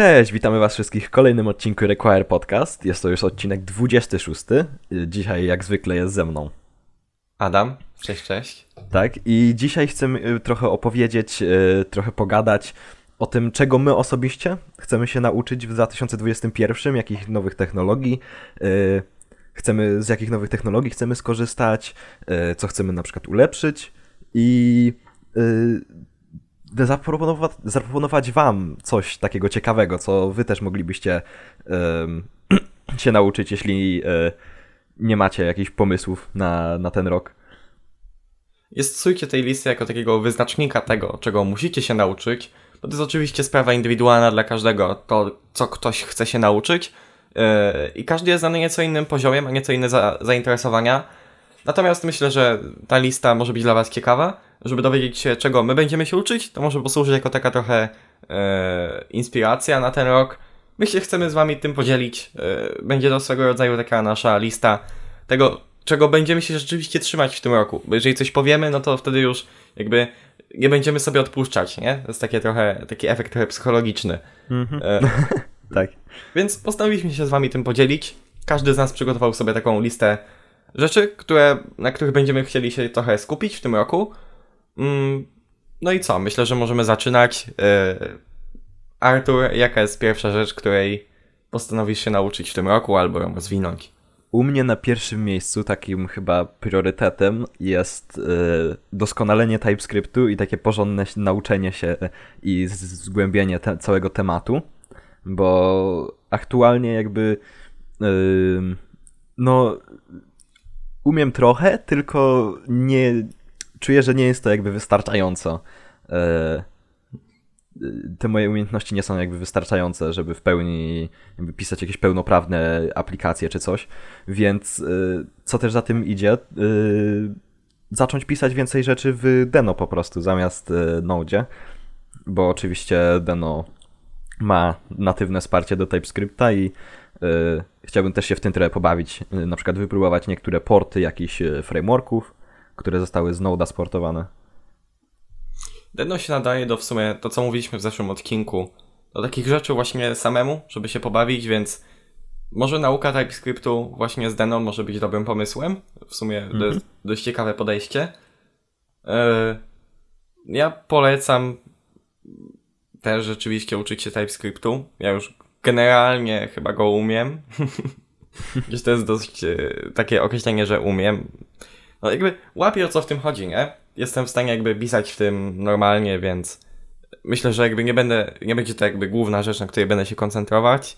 Cześć, witamy Was wszystkich w kolejnym odcinku Require Podcast. Jest to już odcinek 26. Dzisiaj, jak zwykle, jest ze mną. Adam, cześć, cześć. Tak, i dzisiaj chcemy y, trochę opowiedzieć, y, trochę pogadać o tym, czego my osobiście chcemy się nauczyć w 2021, jakich nowych technologii y, chcemy, z jakich nowych technologii chcemy skorzystać, co chcemy na przykład ulepszyć i zaproponować, zaproponować wam coś takiego ciekawego, co wy też moglibyście um, się nauczyć, jeśli um, nie macie jakichś pomysłów na, na ten rok. Jest stosujcie tej listy jako takiego wyznacznika tego, czego musicie się nauczyć, bo to jest oczywiście sprawa indywidualna dla każdego, to co ktoś chce się nauczyć yy, i każdy jest na nieco innym poziomie, ma nieco inne za, zainteresowania. Natomiast myślę, że ta lista może być dla Was ciekawa żeby dowiedzieć się, czego my będziemy się uczyć, to może posłużyć jako taka trochę e, inspiracja na ten rok. My się chcemy z Wami tym podzielić. E, będzie to swego rodzaju taka nasza lista tego, czego będziemy się rzeczywiście trzymać w tym roku. Bo jeżeli coś powiemy, no to wtedy już jakby nie będziemy sobie odpuszczać, nie? To jest takie trochę, taki efekt trochę psychologiczny. Mm-hmm. E, tak. Więc postanowiliśmy się z Wami tym podzielić. Każdy z nas przygotował sobie taką listę rzeczy, które, na których będziemy chcieli się trochę skupić w tym roku. Mm, no i co? Myślę, że możemy zaczynać. E, Artur, jaka jest pierwsza rzecz, której postanowisz się nauczyć w tym roku albo ją rozwinąć? U mnie na pierwszym miejscu takim chyba priorytetem jest y, doskonalenie TypeScriptu i takie porządne nauczenie się i zgłębienie te całego tematu, bo aktualnie jakby y, no umiem trochę, tylko nie czuję, że nie jest to jakby wystarczająco. E, te moje umiejętności nie są jakby wystarczające, żeby w pełni pisać jakieś pełnoprawne aplikacje czy coś, więc e, co też za tym idzie, e, zacząć pisać więcej rzeczy w Deno po prostu zamiast Node, bo oczywiście Deno ma natywne wsparcie do TypeScripta i chciałbym też się w tym trochę pobawić, na przykład wypróbować niektóre porty jakichś frameworków, które zostały z Node'a sportowane. Deno się nadaje do w sumie to, co mówiliśmy w zeszłym odcinku, do takich rzeczy właśnie samemu, żeby się pobawić, więc może nauka TypeScriptu właśnie z Deno może być dobrym pomysłem. W sumie mm -hmm. to jest mhm. dość ciekawe podejście. Yy, ja polecam też rzeczywiście uczyć się TypeScriptu. Ja już generalnie chyba go umiem. Gdzieś to jest dość e, takie określenie, że umiem no jakby łapię o co w tym chodzi, nie? Jestem w stanie jakby pisać w tym normalnie, więc myślę, że jakby nie będę, nie będzie to jakby główna rzecz, na której będę się koncentrować.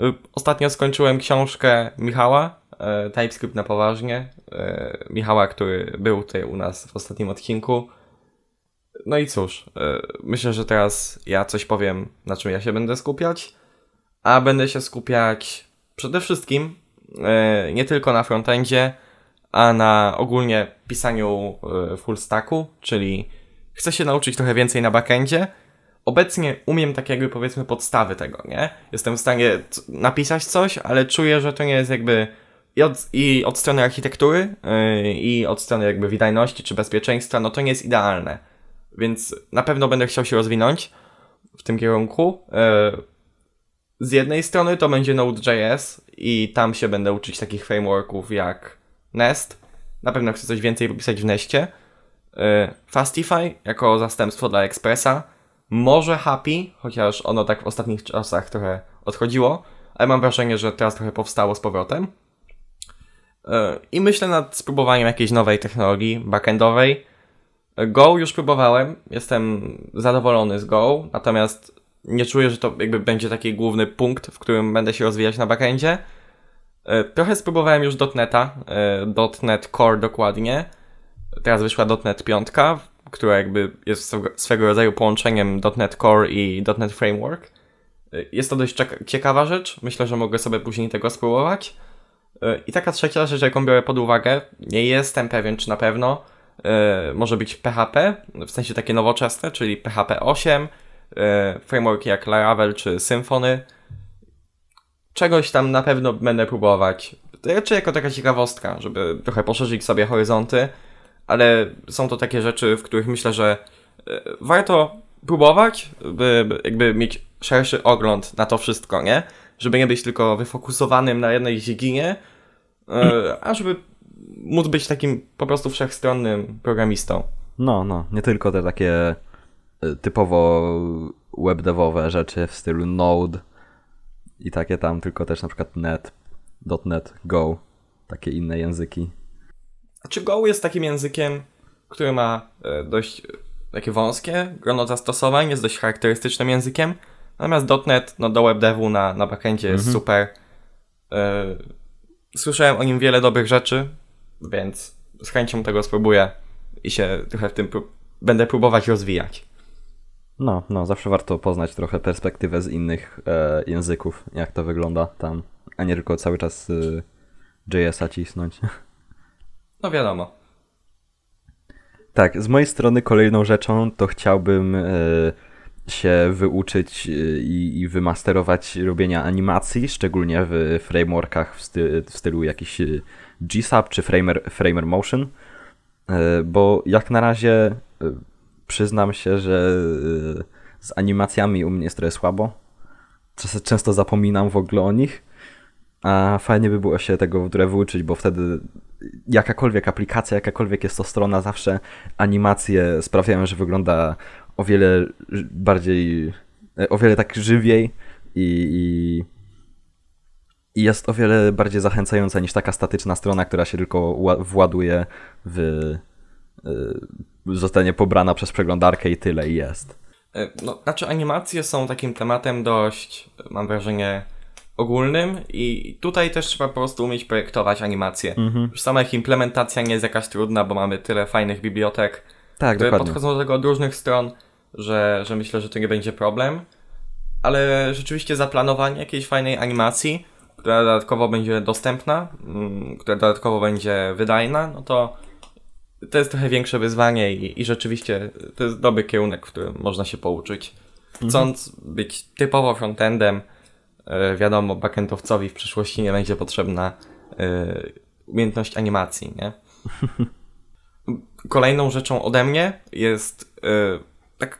Y, ostatnio skończyłem książkę Michała, e, TypeScript na poważnie. E, Michała, który był tutaj u nas w ostatnim odcinku. No i cóż, e, myślę, że teraz ja coś powiem, na czym ja się będę skupiać, a będę się skupiać przede wszystkim nie tylko na frontendzie, a na ogólnie pisaniu e, full stacku, czyli chcę się nauczyć trochę więcej na backendzie. Obecnie umiem tak jakby powiedzmy podstawy tego, nie? Jestem w stanie napisać coś, ale czuję, że to nie jest jakby i od, i od strony architektury, yy, i od strony jakby wydajności czy bezpieczeństwa, no to nie jest idealne. Więc na pewno będę chciał się rozwinąć w tym kierunku. Yy, z jednej strony to będzie Node.js i tam się będę uczyć takich frameworków jak Nest. Na pewno chcę coś więcej popisać w Nestie. Y, Fastify jako zastępstwo dla Expressa. Może Happy, chociaż ono tak w ostatnich czasach trochę odchodziło, ale mam wrażenie, że teraz trochę powstało z powrotem. Y, I myślę nad spróbowaniem jakiejś nowej technologii backendowej. Go już próbowałem, jestem zadowolony z Go, natomiast nie czuję, że to jakby będzie taki główny punkt, w którym będę się rozwijać na backendzie. E, trochę spróbowałem już .NETA, e, .NET Core dokładnie. Teraz wyszła .NET 5, która jakby jest swego rodzaju połączeniem .NET Core i .NET Framework. E, jest to dość ciekawa rzecz. Myślę, że mogę sobie później tego spróbować. I taka trzecia rzecz, jaką biorę pod uwagę, nie jestem pewien, czy na pewno, może być PHP, w sensie takie nowoczesne, czyli PHP 8, frameworki jak Laravel czy Symfony, czegoś tam na pewno będę próbować. Raczej jako taka ciekawostka, żeby trochę poszerzyć sobie horyzonty, ale są to takie rzeczy, w których myślę, że e, warto próbować, by jakby mieć szerszy ogląd na to wszystko, nie? Żeby nie być tylko wyfokusowanym na jednej dziedzinie, e, a żeby móc być takim po prostu wszechstronnym programistą. No, no, nie tylko te takie y, typowo webdevowe rzeczy w stylu Node i takie tam, tylko też na przykład net, .NET, Go, takie inne języki. A czy Go jest takim językiem, który ma e, dość e, takie wąskie grono zastosowań, jest dość charakterystycznym językiem, natomiast .NET no, do webdevu na, na backendzie jest Mhm. super. E, Słyszałem o nim wiele dobrych rzeczy, więc z chęcią tego spróbuję i się trochę w tym pró- będę próbować rozwijać. No, no, zawsze warto poznać trochę perspektywę z innych e, języków, jak to wygląda tam, a nie tylko cały czas y, JS-a cisnąć. No wiadomo. Tak, z mojej strony kolejną rzeczą to chciałbym e, się wyuczyć e, i, i wymasterować robienia animacji, szczególnie w frameworkach w, sty, w stylu jakiś e, GSAP czy Framer, Framer Motion, e, bo jak na razie e, przyznam się, że e, z animacjami u mnie jest trochę słabo. Często zapominam w ogóle o nich. A fajnie by było się tego trochę wyuczyć, bo wtedy jakakolwiek aplikacja, jakakolwiek jest to strona, zawsze animacje sprawiają, że wygląda o wiele bardziej, e, o wiele tak żywiej i, i, i jest o wiele bardziej zachęcająca niż taka statyczna strona, która się tylko ła- właduje w. zostanie pobrana przez przeglądarkę i tyle i jest. E, No, znaczy animacje są takim tematem dość, mam wrażenie, ogólnym i tutaj też trzeba po prostu umieć projektować animacje. Już sama ich implementacja nie jest jakaś trudna, bo mamy tyle fajnych bibliotek, Tak, które dokładnie. podchodzą do tego od różnych stron, że, że myślę, że to nie będzie problem. Ale rzeczywiście zaplanowanie jakiejś fajnej animacji, która dodatkowo będzie dostępna, mm, która dodatkowo będzie wydajna, no to to jest trochę większe wyzwanie i, i rzeczywiście to jest dobry kierunek, w którym można się pouczyć. Chcąc być typowo frontendem, e, wiadomo, backendowcowi w przyszłości nie będzie potrzebna e, umiejętność animacji, nie? Kolejną rzeczą ode mnie jest e, tak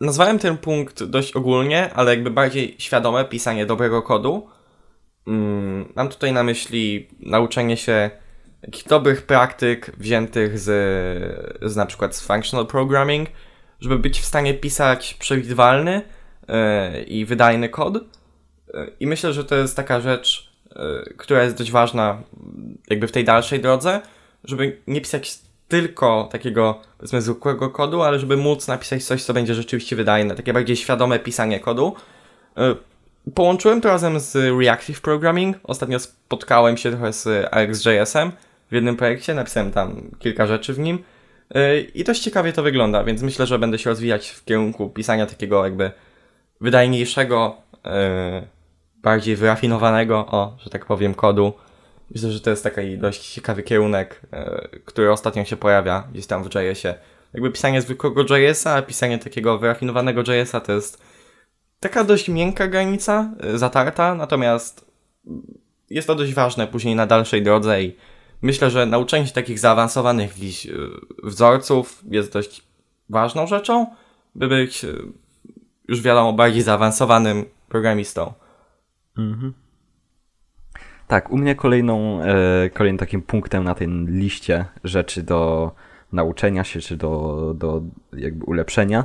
nazwałem ten punkt dość ogólnie, ale jakby bardziej świadome pisanie dobrego kodu. Mm, Mam tutaj na myśli nauczenie się takich dobrych praktyk wziętych z, z na przykład z functional programming, żeby być w stanie pisać przewidywalny e, i wydajny kod. E, I myślę, że to jest taka rzecz, e, która jest dość ważna jakby w tej dalszej drodze, żeby nie pisać tylko takiego powiedzmy zwykłego kodu, ale żeby móc napisać coś, co będzie rzeczywiście wydajne, takie bardziej świadome pisanie kodu. Połączyłem to razem z Reactive Programming. Ostatnio spotkałem się trochę z ArcGIS-em w jednym projekcie, napisałem tam kilka rzeczy w nim Yy, i dość ciekawie to wygląda, więc myślę, że będę się rozwijać w kierunku pisania takiego jakby wydajniejszego, yy, bardziej wyrafinowanego, o, że tak powiem, kodu. Myślę, że to jest taki dość ciekawy kierunek, yy, który ostatnio się pojawia gdzieś tam w JS-ie. Jakby pisanie zwykłego JS-a, pisanie takiego wyrafinowanego JS-a to jest taka dość miękka granica, y, zatarta, natomiast jest to dość ważne później na dalszej drodze i myślę, że nauczenie się takich zaawansowanych wzorców jest dość ważną rzeczą, by być y, już wiadomo bardziej zaawansowanym programistą. Tak, u mnie kolejną, e, kolejnym takim punktem na tej liście rzeczy do nauczenia się, czy do, do jakby ulepszenia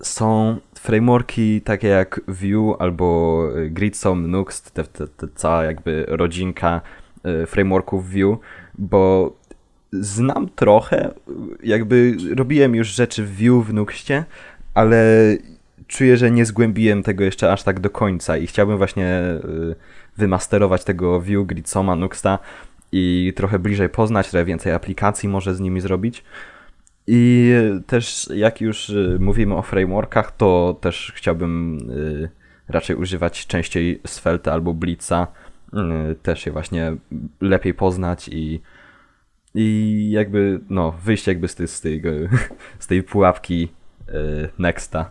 są frameworki takie jak Vue albo e, Gridsom, Nuxt, te, te, te cała jakby rodzinka e, frameworków Vue, bo znam trochę, jakby robiłem już rzeczy w Vue w Nuxtie, ale czuję, że nie zgłębiłem tego jeszcze aż tak do końca i chciałbym właśnie y, wymasterować tego Vue, Gridsoma, Nuxta i trochę bliżej poznać, trochę więcej aplikacji może z nimi zrobić. I też jak już y, mówimy o frameworkach, to też chciałbym y, raczej używać częściej Svelte albo Blitza, też je właśnie lepiej poznać i i jakby, no, wyjść jakby z tej, z tej, z tej pułapki y, Nexta.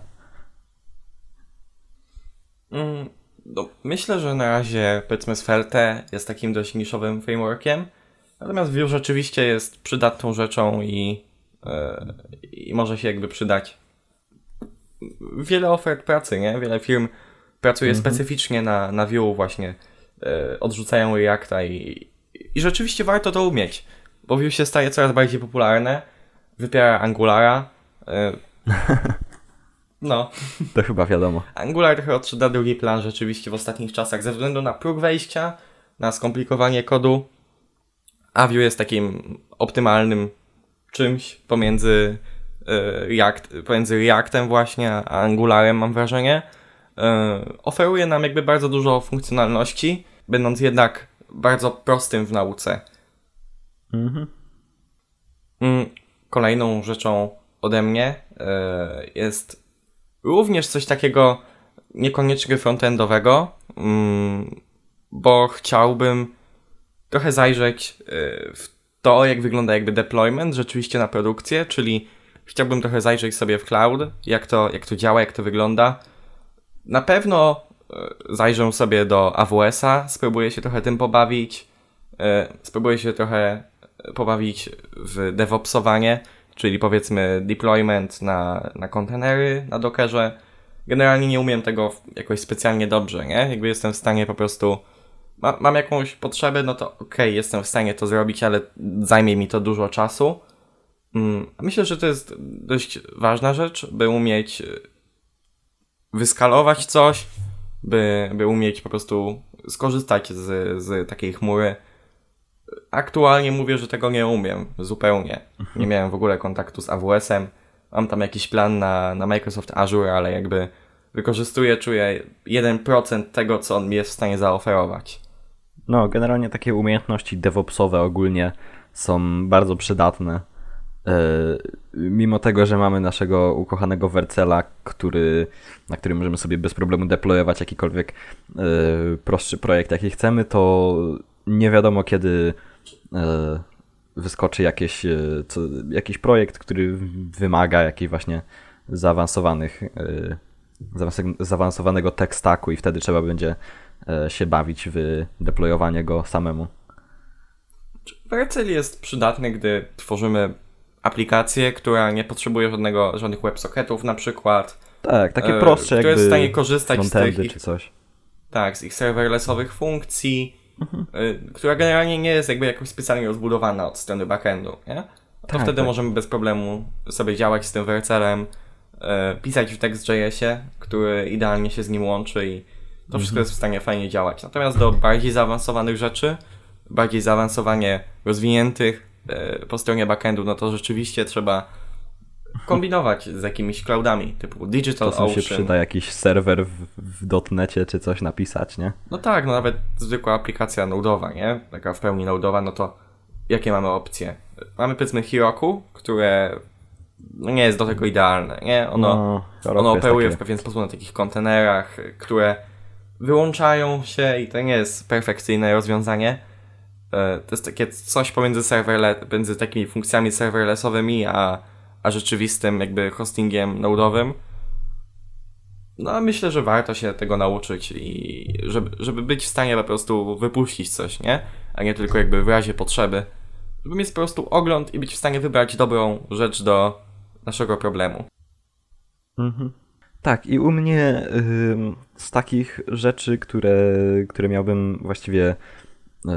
Mm, no, myślę, że na razie powiedzmy Svelte jest takim dość niszowym frameworkiem, natomiast Vue rzeczywiście jest przydatną rzeczą i, e, i może się jakby przydać wiele ofert pracy, nie? Wiele firm pracuje Mhm. specyficznie na, na Vue właśnie, odrzucają Reacta i, i rzeczywiście warto to umieć, bo Vue się staje coraz bardziej popularne, wypiera Angulara, e, no, To chyba wiadomo. Angular trochę odszedł na drugi plan rzeczywiście w ostatnich czasach ze względu na próg wejścia, na skomplikowanie kodu, a Vue jest takim optymalnym czymś pomiędzy, e, React, pomiędzy Reactem właśnie a Angularem mam wrażenie. E, oferuje nam jakby bardzo dużo funkcjonalności, będąc jednak bardzo prostym w nauce. Mhm. Mm, Kolejną rzeczą ode mnie e, jest również coś takiego niekoniecznie frontendowego, mm, bo chciałbym trochę zajrzeć e, w to, jak wygląda jakby deployment rzeczywiście na produkcję, czyli chciałbym trochę zajrzeć sobie w cloud, jak to, jak to działa, jak to wygląda. Na pewno zajrzę sobie do AWS-a, spróbuję się trochę tym pobawić, e, spróbuję się trochę pobawić w DevOpsowanie, czyli powiedzmy deployment na, na kontenery, na Dockerze. Generalnie nie umiem tego jakoś specjalnie dobrze, nie? Jakby jestem w stanie po prostu ma, mam jakąś potrzebę, no to okej, jestem w stanie to zrobić, ale zajmie mi to dużo czasu. Mm, Myślę, że to jest dość ważna rzecz, by umieć y, wyskalować coś, by, by umieć po prostu skorzystać z, z takiej chmury. Aktualnie mówię, że tego nie umiem zupełnie. Nie miałem w ogóle kontaktu z AWS-em. Mam tam jakiś plan na, na Microsoft Azure, ale jakby wykorzystuję, czuję 1% tego, co on mi jest w stanie zaoferować. No, generalnie takie umiejętności DevOpsowe ogólnie są bardzo przydatne. E, Mimo tego, że mamy naszego ukochanego Wercela, który, na którym możemy sobie bez problemu deployować jakikolwiek e, prostszy projekt, jaki chcemy, to nie wiadomo kiedy e, wyskoczy jakieś, co, jakiś projekt, który wymaga jakichś właśnie zaawansowanych, zaawansowanego- tech stacku i wtedy trzeba będzie się bawić w deployowanie go samemu. Vercel jest przydatny, gdy tworzymy aplikację, która nie potrzebuje żadnego, żadnych WebSocketów na przykład. Tak, takie e, prostsze jakby jest w stanie korzystać z tych, ich, czy coś. tak, z ich serverlessowych funkcji, Mhm. e, która generalnie nie jest jakby jakoś specjalnie rozbudowana od strony backendu, nie? To Tak, wtedy tak. możemy bez problemu sobie działać z tym Vercelem, e, pisać w Text.jsie, który idealnie się z nim łączy i to wszystko Mhm. jest w stanie fajnie działać. Natomiast do bardziej zaawansowanych rzeczy, bardziej zaawansowanie rozwiniętych po stronie backendu, no to rzeczywiście trzeba kombinować z jakimiś cloudami typu Digital Czasem się Ocean. przyda jakiś serwer w, w dotnecie czy coś napisać, nie? No tak, no nawet zwykła aplikacja nodowa, nie? Taka w pełni nodowa, no to jakie mamy opcje? Mamy powiedzmy Heroku, które no nie jest do tego idealne, nie? Ono, no, ono operuje w takie- pewien sposób na takich kontenerach, które wyłączają się i to nie jest perfekcyjne rozwiązanie. E, To jest takie coś pomiędzy, serverle, między takimi funkcjami serverlessowymi, a, a rzeczywistym jakby hostingiem nodowym. No myślę, że warto się tego nauczyć i żeby, żeby być w stanie po prostu wypuścić coś, nie? A nie tylko jakby w razie potrzeby. Żeby mieć po prostu ogląd i być w stanie wybrać dobrą rzecz do naszego problemu. Mhm. Tak, i u mnie z takich rzeczy, które, które miałbym właściwie y,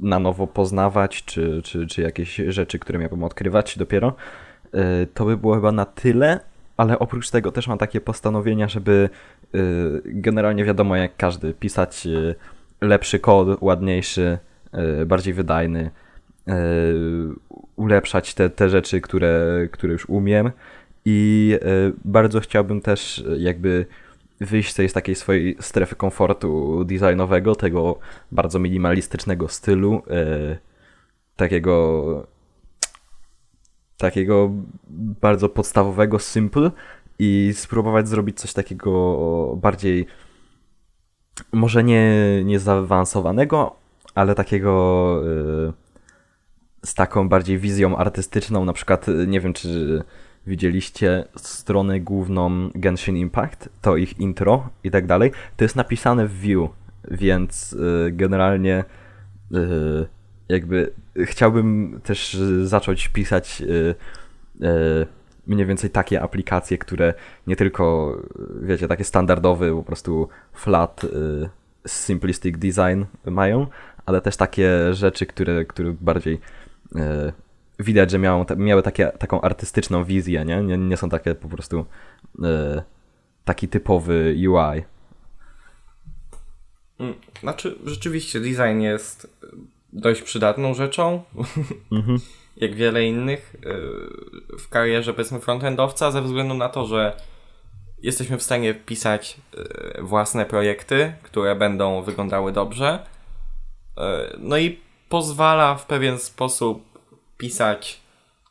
na nowo poznawać, czy, czy, czy jakieś rzeczy, które miałbym odkrywać dopiero, y, to by było chyba na tyle, ale oprócz tego też mam takie postanowienia, żeby y, generalnie wiadomo jak każdy, pisać y, lepszy kod, ładniejszy, bardziej wydajny, ulepszać te, te rzeczy, które, które już umiem. I bardzo chciałbym też jakby wyjść z takiej swojej strefy komfortu designowego, tego bardzo minimalistycznego stylu, y, takiego takiego bardzo podstawowego simple i spróbować zrobić coś takiego bardziej może nie, nie zaawansowanego, ale takiego y, z taką bardziej wizją artystyczną, na przykład nie wiem czy widzieliście stronę główną Genshin Impact, to ich intro i tak dalej, to jest napisane w Vue, więc y, generalnie y, jakby chciałbym też zacząć pisać y, mniej więcej takie aplikacje, które nie tylko, wiecie, takie standardowy po prostu flat, simplistic design mają, ale też takie rzeczy, które, które bardziej widać, że miały, miały takie, taką artystyczną wizję, nie? nie? Nie są takie po prostu y, taki typowy UI. Mm, znaczy, rzeczywiście design jest dość przydatną rzeczą. Mhm. jak wiele innych y, w karierze powiedzmy frontendowca ze względu na to, że jesteśmy w stanie pisać y, własne projekty, które będą wyglądały dobrze. No i pozwala w pewien sposób pisać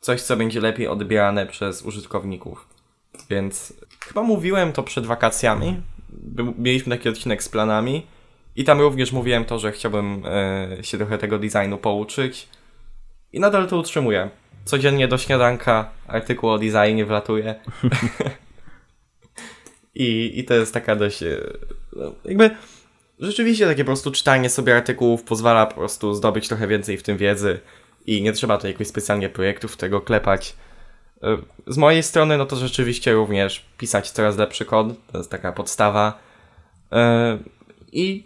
coś, co będzie lepiej odbierane przez użytkowników. Więc chyba mówiłem to przed wakacjami. Mieliśmy taki odcinek z planami i tam również mówiłem to, że chciałbym się trochę tego designu pouczyć i nadal to utrzymuję. Codziennie do śniadanka artykuł o designie wlatuje. I, I to jest taka dość. E, no, jakby. Rzeczywiście takie po prostu czytanie sobie artykułów pozwala po prostu zdobyć trochę więcej w tym wiedzy i nie trzeba tu jakoś specjalnie projektów tego klepać. E, z mojej strony, no to rzeczywiście również pisać coraz lepszy kod, to jest taka podstawa. E, I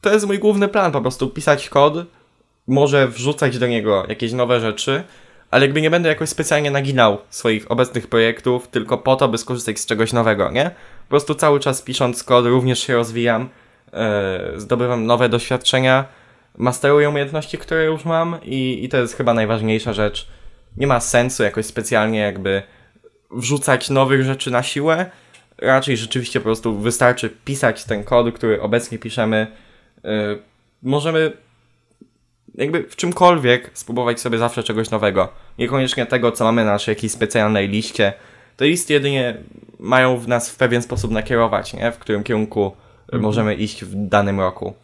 to jest mój główny plan, po prostu pisać kod, może wrzucać do niego jakieś nowe rzeczy, ale jakby nie będę jakoś specjalnie naginał swoich obecnych projektów tylko po to, by skorzystać z czegoś nowego, nie? Po prostu cały czas pisząc kod również się rozwijam, yy, zdobywam nowe doświadczenia, masteruję umiejętności, które już mam i, i to jest chyba najważniejsza rzecz. Nie ma sensu jakoś specjalnie jakby wrzucać nowych rzeczy na siłę, raczej rzeczywiście po prostu wystarczy pisać ten kod, który obecnie piszemy. Yy, możemy jakby w czymkolwiek spróbować sobie zawsze czegoś nowego. Niekoniecznie tego, co mamy na naszej jakiejś specjalnej liście. Te listy jedynie mają w nas w pewien sposób nakierować, nie? w którym kierunku mhm. możemy iść w danym roku.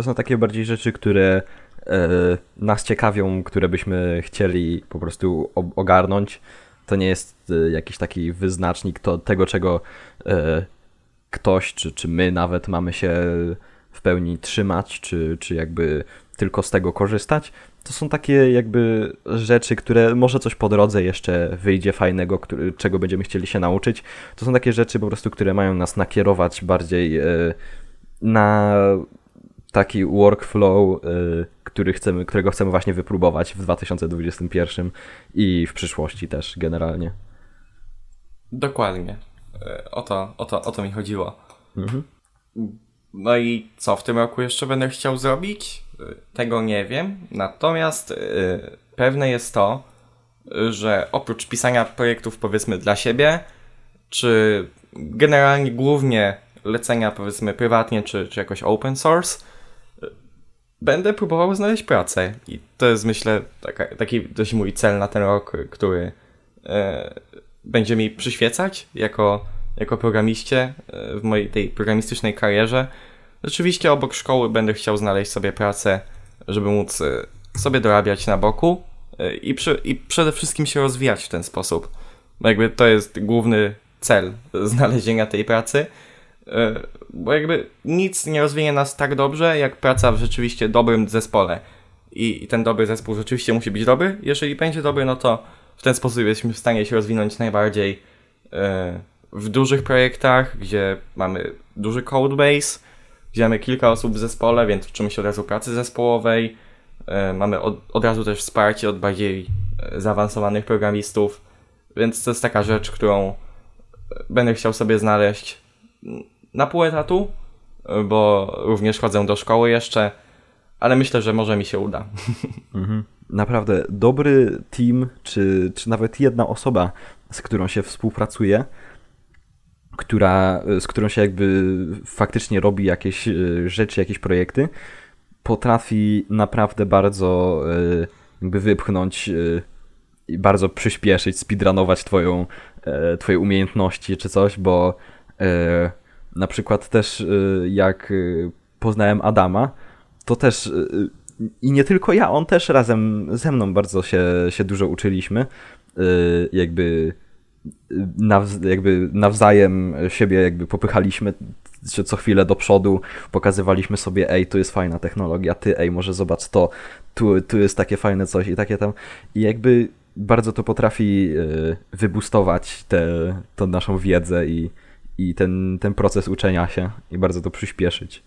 To są takie bardziej rzeczy, które e, nas ciekawią, które byśmy chcieli po prostu ogarnąć. To nie jest e, jakiś taki wyznacznik to, tego, czego e, ktoś, czy, czy my nawet mamy się w pełni trzymać, czy, czy jakby tylko z tego korzystać. To są takie jakby rzeczy, które może coś po drodze jeszcze wyjdzie fajnego, który, czego będziemy chcieli się nauczyć. To są takie rzeczy po prostu, które mają nas nakierować bardziej na taki workflow, e, który chcemy, którego chcemy właśnie wypróbować w 2021 i w przyszłości też generalnie. Dokładnie. E, o to, o to, o to mi chodziło. Mhm. No i co w tym roku jeszcze będę chciał zrobić? Tego nie wiem. Natomiast yy, pewne jest to, że oprócz pisania projektów powiedzmy dla siebie, czy generalnie głównie lecenia powiedzmy prywatnie, czy, czy jakoś open source, będę próbował znaleźć pracę. I to jest myślę taka, taki dość mój cel na ten rok, który yy, będzie mi przyświecać jako jako programiście e, w mojej tej programistycznej karierze. Rzeczywiście obok szkoły będę chciał znaleźć sobie pracę, żeby móc e, sobie dorabiać na boku e, i, przy, i przede wszystkim się rozwijać w ten sposób. Jakby to jest główny cel znalezienia tej pracy. Bo jakby nic nie rozwinie nas tak dobrze, jak praca w rzeczywiście dobrym zespole. I, ten dobry zespół rzeczywiście musi być dobry. Jeżeli będzie dobry, no to w ten sposób jesteśmy w stanie się rozwinąć najbardziej w dużych projektach, gdzie mamy duży codebase, gdzie mamy kilka osób w zespole, więc uczymy się od razu pracy zespołowej. E, mamy od, od razu też wsparcie od bardziej e, zaawansowanych programistów, więc to jest taka rzecz, którą e, będę chciał sobie znaleźć na pół etatu, bo również chodzę do szkoły jeszcze, ale myślę, że może mi się uda. Mhm. Naprawdę dobry team, czy, czy nawet jedna osoba, z którą się współpracuje, która, z którą się jakby faktycznie robi jakieś e, rzeczy, jakieś projekty, potrafi naprawdę bardzo e, jakby wypchnąć e, i bardzo przyspieszyć, speedrunować twoją, twoje umiejętności czy coś, bo na przykład też jak poznałem Adama, to też i nie tylko ja, on też razem ze mną bardzo się, się dużo uczyliśmy. Jakby jakby nawzajem siebie jakby popychaliśmy co chwilę do przodu, pokazywaliśmy sobie, ej, tu jest fajna technologia, ty, ej, może zobacz to, tu, tu jest takie fajne coś i takie tam. I jakby bardzo to potrafi y, wybustować tę naszą wiedzę i, i ten, ten proces uczenia się i bardzo to przyspieszyć.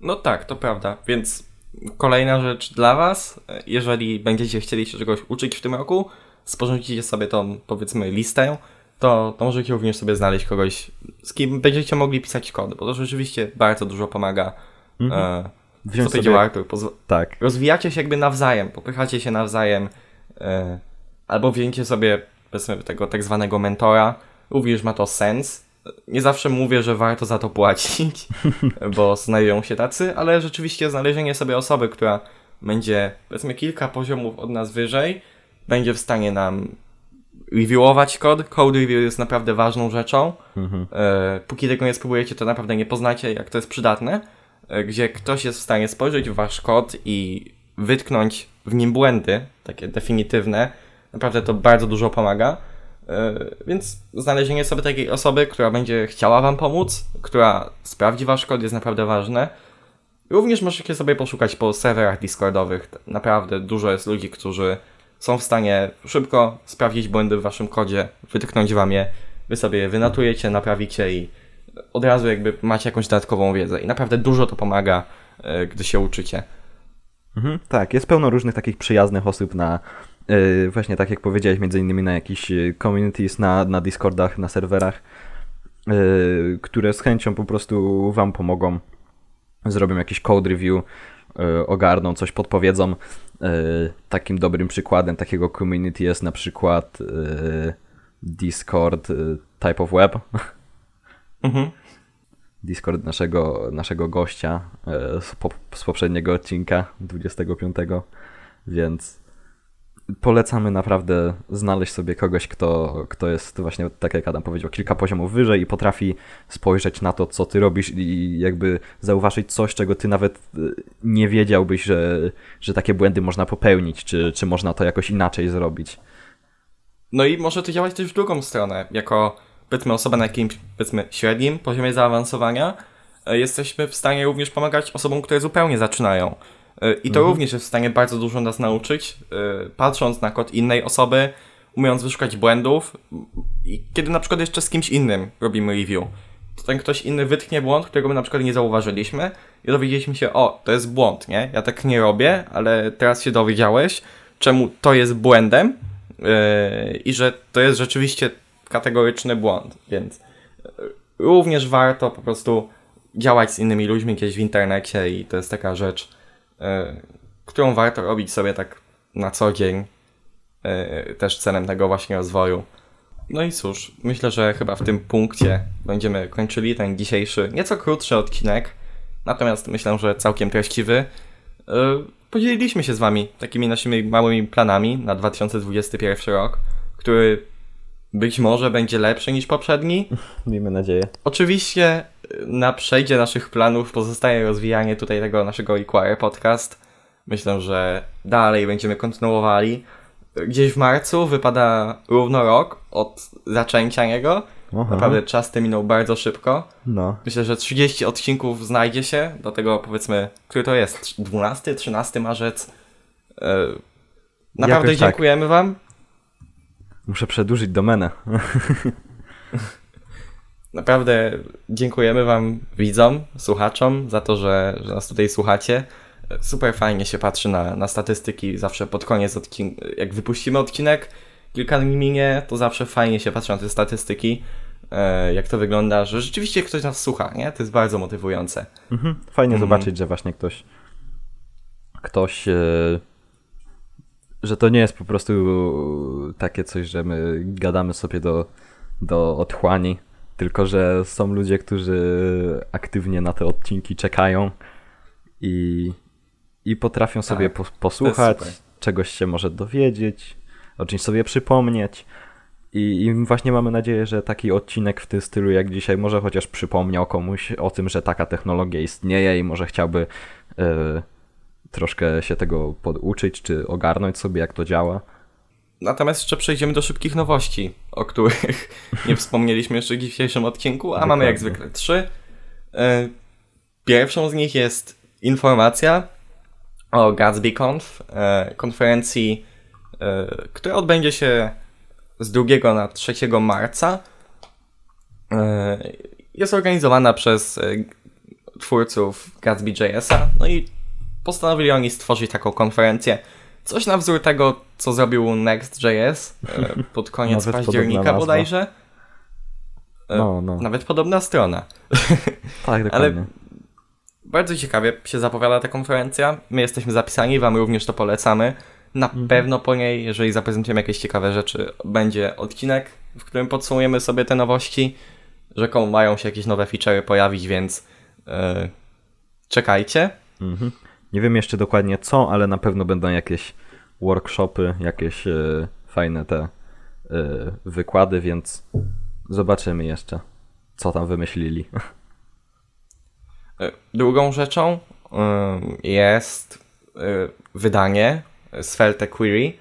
No tak, to prawda. Więc kolejna rzecz dla Was, jeżeli będziecie chcieli się czegoś uczyć w tym roku, sporządzicie sobie tą, powiedzmy, listę, to, to możecie również sobie znaleźć kogoś, z kim będziecie mogli pisać kody, bo to rzeczywiście bardzo dużo pomaga. Mhm. E, co sobie... działa Artur? Pozw- tak. Rozwijacie się jakby nawzajem, popychacie się nawzajem, e, albo wzięcie sobie, powiedzmy, tego tak zwanego mentora, również ma to sens. Nie zawsze mówię, że warto za to płacić, bo znajdują się tacy, ale rzeczywiście znalezienie sobie osoby, która będzie, powiedzmy, kilka poziomów od nas wyżej, będzie w stanie nam reviewować kod. Code review jest naprawdę ważną rzeczą. Mhm. E, póki tego nie spróbujecie, to naprawdę nie poznacie, jak to jest przydatne. E, gdzie ktoś jest w stanie spojrzeć w wasz kod i wytknąć w nim błędy, takie definitywne. Naprawdę to bardzo dużo pomaga. E, więc znalezienie sobie takiej osoby, która będzie chciała wam pomóc, która sprawdzi wasz kod jest naprawdę ważne. Również możecie sobie poszukać po serwerach Discordowych. Naprawdę dużo jest ludzi, którzy są w stanie szybko sprawdzić błędy w waszym kodzie, wytknąć wam je, wy sobie je naprawicie i od razu jakby macie jakąś dodatkową wiedzę. I naprawdę dużo to pomaga, e, gdy się uczycie. Mhm, tak, jest pełno różnych takich przyjaznych osób na, właśnie tak jak powiedziałeś, między innymi na jakichś communities, na, na Discordach, na serwerach, yy, które z chęcią po prostu wam pomogą, zrobią jakiś code review, ogarną, coś podpowiedzą. Takim dobrym przykładem takiego community jest na przykład Discord Type of Web. Mhm. Discord naszego, naszego gościa e, z, po, z poprzedniego odcinka 25, więc polecamy naprawdę znaleźć sobie kogoś, kto, kto jest właśnie, tak jak Adam powiedział, kilka poziomów wyżej i potrafi spojrzeć na to, co ty robisz i jakby zauważyć coś, czego ty nawet e, nie wiedziałbyś, że, że takie błędy można popełnić, czy, czy można to jakoś inaczej zrobić. No i może to działać też w drugą stronę, jako powiedzmy osoba na jakimś powiedzmy średnim poziomie zaawansowania, e, jesteśmy w stanie również pomagać osobom, które zupełnie zaczynają. E, I to mhm. również jest w stanie bardzo dużo nas nauczyć, e, patrząc na kod innej osoby, umiejąc wyszukać błędów i kiedy na przykład jeszcze z kimś innym robimy review, to ten ktoś inny wytknie błąd, którego my na przykład nie zauważyliśmy i dowiedzieliśmy się, o, to jest błąd, nie? Ja tak nie robię, ale teraz się dowiedziałeś, czemu to jest błędem yy, i że to jest rzeczywiście kategoryczny błąd, więc również warto po prostu działać z innymi ludźmi gdzieś w internecie i to jest taka rzecz, którą warto robić sobie tak na co dzień, y, też celem tego właśnie rozwoju. No i cóż, myślę, że chyba w tym punkcie będziemy kończyli ten dzisiejszy, nieco krótszy odcinek, natomiast myślę, że całkiem treściwy. Y, podzieliliśmy się z Wami takimi naszymi małymi planami na 2021 rok, który być może będzie lepszy niż poprzedni. Miejmy nadzieję. Oczywiście na przejdzie naszych planów pozostaje rozwijanie tutaj tego naszego Equire podcast. Myślę, że dalej będziemy kontynuowali. Gdzieś w marcu wypada równo rok od zaczęcia niego. Aha. Naprawdę czas ten minął bardzo szybko. No. Myślę, że 30 odcinków znajdzie się. Do tego powiedzmy, który to jest? 12, 13 marzec. Y, naprawdę Jakoś tak. dziękujemy tak. Wam. Muszę przedłużyć domenę. Naprawdę dziękujemy Wam, widzom, słuchaczom, za to, że, że nas tutaj słuchacie. Super fajnie się patrzy na, na statystyki zawsze pod koniec odcinka. Jak wypuścimy odcinek, kilka dni minie, to zawsze fajnie się patrzy na te statystyki, e, jak to wygląda, że rzeczywiście ktoś nas słucha, nie? To jest bardzo motywujące. Mhm. Fajnie mhm. zobaczyć, że właśnie ktoś ktoś e, że to nie jest po prostu takie coś, że my gadamy sobie do, do otchłani, tylko że są ludzie, którzy aktywnie na te odcinki czekają i, i potrafią tak, sobie po, posłuchać, czegoś się może dowiedzieć, o czymś sobie przypomnieć. I, I, właśnie mamy nadzieję, że taki odcinek w tym stylu jak dzisiaj może chociaż przypomniał komuś o tym, że taka technologia istnieje i może chciałby yy, troszkę się tego poduczyć, czy ogarnąć sobie, jak to działa. Natomiast jeszcze przejdziemy do szybkich nowości, o których nie wspomnieliśmy jeszcze w dzisiejszym odcinku, a mamy jak zwykle trzy. E, pierwszą z nich jest informacja o GatsbyConf, e, konferencji która odbędzie się z 2 na 3 marca. Jest organizowana przez twórców Gatsby.jsa, no i postanowili oni stworzyć taką konferencję, coś na wzór tego, co zrobił Next.js pod koniec października bodajże. No, no. Nawet podobna strona. Tak, dokładnie. Ale bardzo ciekawie się zapowiada ta konferencja. My jesteśmy zapisani, wam również to polecamy. Na mhm. pewno po niej, jeżeli zaprezentujemy jakieś ciekawe rzeczy, będzie odcinek, w którym podsumujemy sobie te nowości. Rzekomo mają się jakieś nowe featurey pojawić, więc yy, czekajcie. Mhm. Nie wiem jeszcze dokładnie co, ale na pewno będą jakieś workshopy, jakieś yy, fajne te yy, wykłady, więc zobaczymy jeszcze, co tam wymyślili. Drugą rzeczą jest wydanie Svelte Query.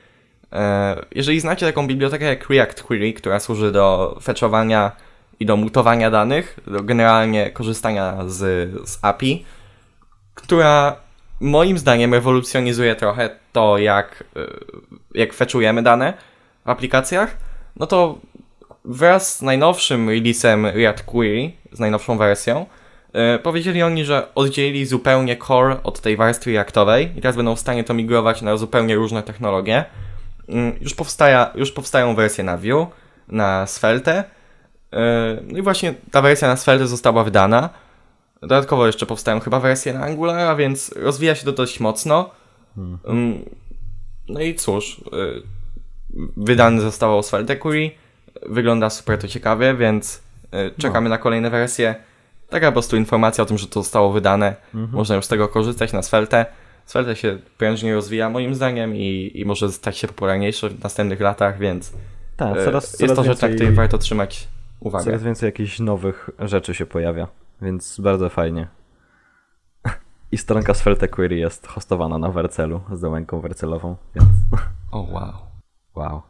Jeżeli znacie taką bibliotekę jak React Query, która służy do fetchowania i do mutowania danych, do generalnie korzystania z, z API, która moim zdaniem rewolucjonizuje trochę to, jak, jak fetchujemy dane w aplikacjach, no to wraz z najnowszym releasem React Query, z najnowszą wersją, E, powiedzieli oni, że oddzielili zupełnie core od tej warstwy reaktowej i teraz będą w stanie to migrować na zupełnie różne technologie. Mm, już, powstaja, już powstają wersje na Vue, na Svelte. No i właśnie ta wersja na Svelte została wydana. Dodatkowo jeszcze powstają chyba wersje na Angulara, więc rozwija się to dość mocno. Hmm. No i cóż, e, wydane zostało Svelte Query. Wygląda super to ciekawie, więc czekamy no. na kolejne wersje. Taka po prostu informacja o tym, że to zostało wydane. Mhm. Można już z tego korzystać na Svelte. Svelte się prężnie rozwija moim zdaniem i, i może stać się popularniejsze w następnych latach, więc tak, coraz, coraz jest to rzecz, na której warto trzymać uwagę. Coraz więcej jakichś nowych rzeczy się pojawia, więc bardzo fajnie. I stronka Svelte Query jest hostowana na Wercelu z domenką wercelową, więc... O oh, wow. Wow.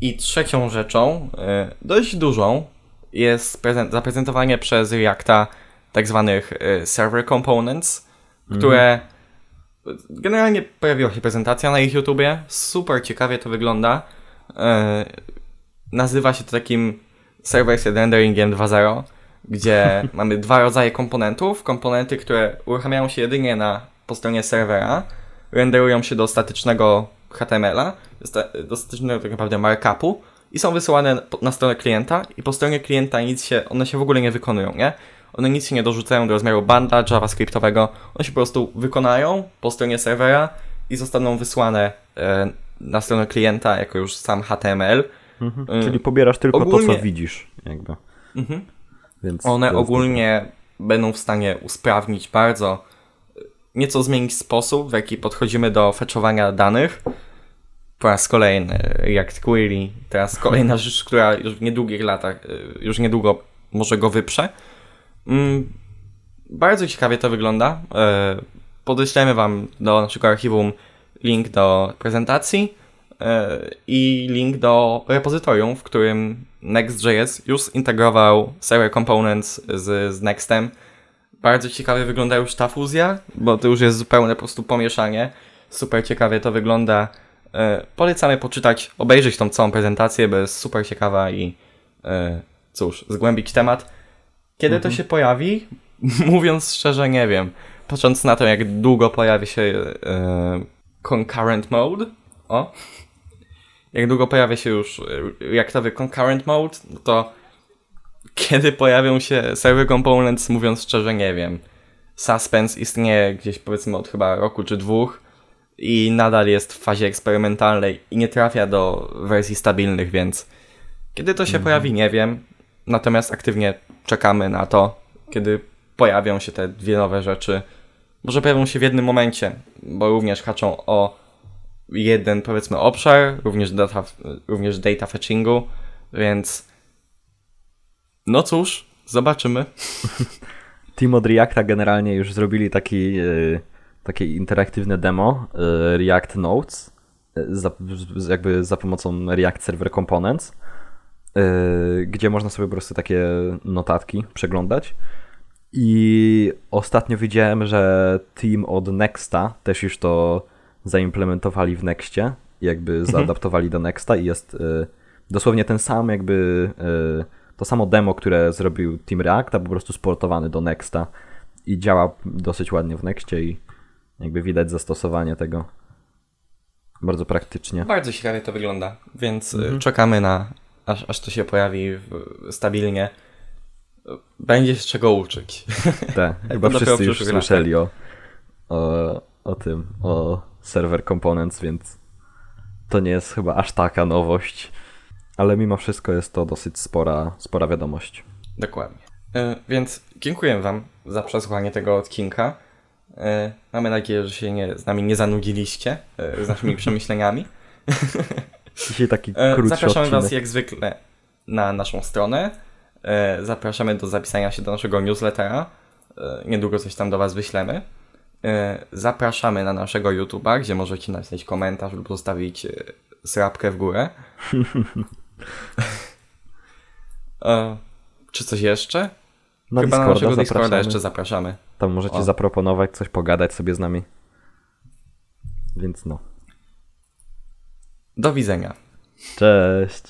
I trzecią rzeczą, e, dość dużą, jest zaprezentowanie przez Reacta tak zwanych y, server components, które mm. generalnie pojawiła się prezentacja na ich YouTubie. Super ciekawie to wygląda. Y, nazywa się to takim server-side renderingiem 2.0, gdzie mamy dwa rodzaje komponentów. Komponenty, które uruchamiają się jedynie na, po stronie serwera, renderują się do statycznego HTML-a, do statycznego tak naprawdę markupu i są wysyłane na stronę klienta i po stronie klienta nic się, one się w ogóle nie wykonują, nie? One nic się nie dorzucają do rozmiaru banda javascriptowego, one się po prostu wykonają po stronie serwera i zostaną wysłane e, na stronę klienta jako już sam HTML. Mhm. Czyli pobierasz tylko ogólnie... to, co widzisz, jakby. Mhm. Więc one ogólnie będą w stanie usprawnić bardzo, nieco zmienić sposób, w jaki podchodzimy do fetchowania danych, po raz kolejny React Query, teraz kolejna rzecz, która już w niedługich latach, y, już niedługo może go wyprze. Mm, bardzo ciekawie to wygląda. Y, podeślemy Wam do naszego archiwum link do prezentacji i link do repozytorium, w którym Next.js już zintegrował server components z, z Nextem. Bardzo ciekawie wygląda już ta fuzja, bo to już jest zupełne po prostu pomieszanie. Super ciekawie to wygląda. E, polecamy poczytać, obejrzeć tą całą prezentację, bo jest super ciekawa i e, cóż, zgłębić temat. Kiedy mhm. to się pojawi? Mówiąc szczerze, nie wiem. Patrząc na to, jak długo pojawi się e, concurrent mode, o, jak długo pojawia się już reaktowy concurrent mode, no to kiedy pojawią się server components, mówiąc szczerze, nie wiem. Suspense istnieje gdzieś powiedzmy od chyba roku czy dwóch i nadal jest w fazie eksperymentalnej i nie trafia do wersji stabilnych, więc kiedy to się mhm. pojawi, nie wiem. Natomiast aktywnie czekamy na to, kiedy pojawią się te dwie nowe rzeczy. Może pojawią się w jednym momencie, bo również haczą o jeden, powiedzmy, obszar, również data, również data fetchingu, więc no cóż, zobaczymy. Team od Reacta generalnie już zrobili taki yy takie interaktywne demo y, React Notes, y, za, jakby za pomocą React Server Components, gdzie można sobie po prostu takie notatki przeglądać. I ostatnio widziałem, że team od Nexta też już to zaimplementowali w Nexcie jakby zaadaptowali do Nexta i jest y, dosłownie ten sam jakby y, to samo demo, które zrobił Team React, a po prostu sportowany do Nexta i działa dosyć ładnie w Nexcie i jakby widać zastosowanie tego bardzo praktycznie. Bardzo ciekawie to wygląda, więc y, czekamy na, aż, aż to się pojawi stabilnie. Będzie z czego uczyć. Tak, chyba wszyscy już słyszeli o, o, o tym, o server components, więc to nie jest chyba aż taka nowość. Ale mimo wszystko jest to dosyć spora, spora wiadomość. Dokładnie. Y, Więc dziękuję Wam za przesłuchanie tego odcinka. Y, Mamy nadzieję, że się nie, z nami nie zanudziliście y, z naszymi przemyśleniami. Dzisiaj taki E, krótszy Zapraszamy odcinek. Was jak zwykle na naszą stronę. E, Zapraszamy do zapisania się do naszego newslettera. E, Niedługo coś tam do Was wyślemy. E, Zapraszamy na naszego YouTube'a, gdzie możecie napisać komentarz lub zostawić e, srapkę w górę. E, Czy coś jeszcze? Na Chyba na Discorda naszego Discorda zapraszamy. jeszcze zapraszamy. Tam możecie O. zaproponować, coś pogadać sobie z nami. Więc no. Do widzenia. Cześć!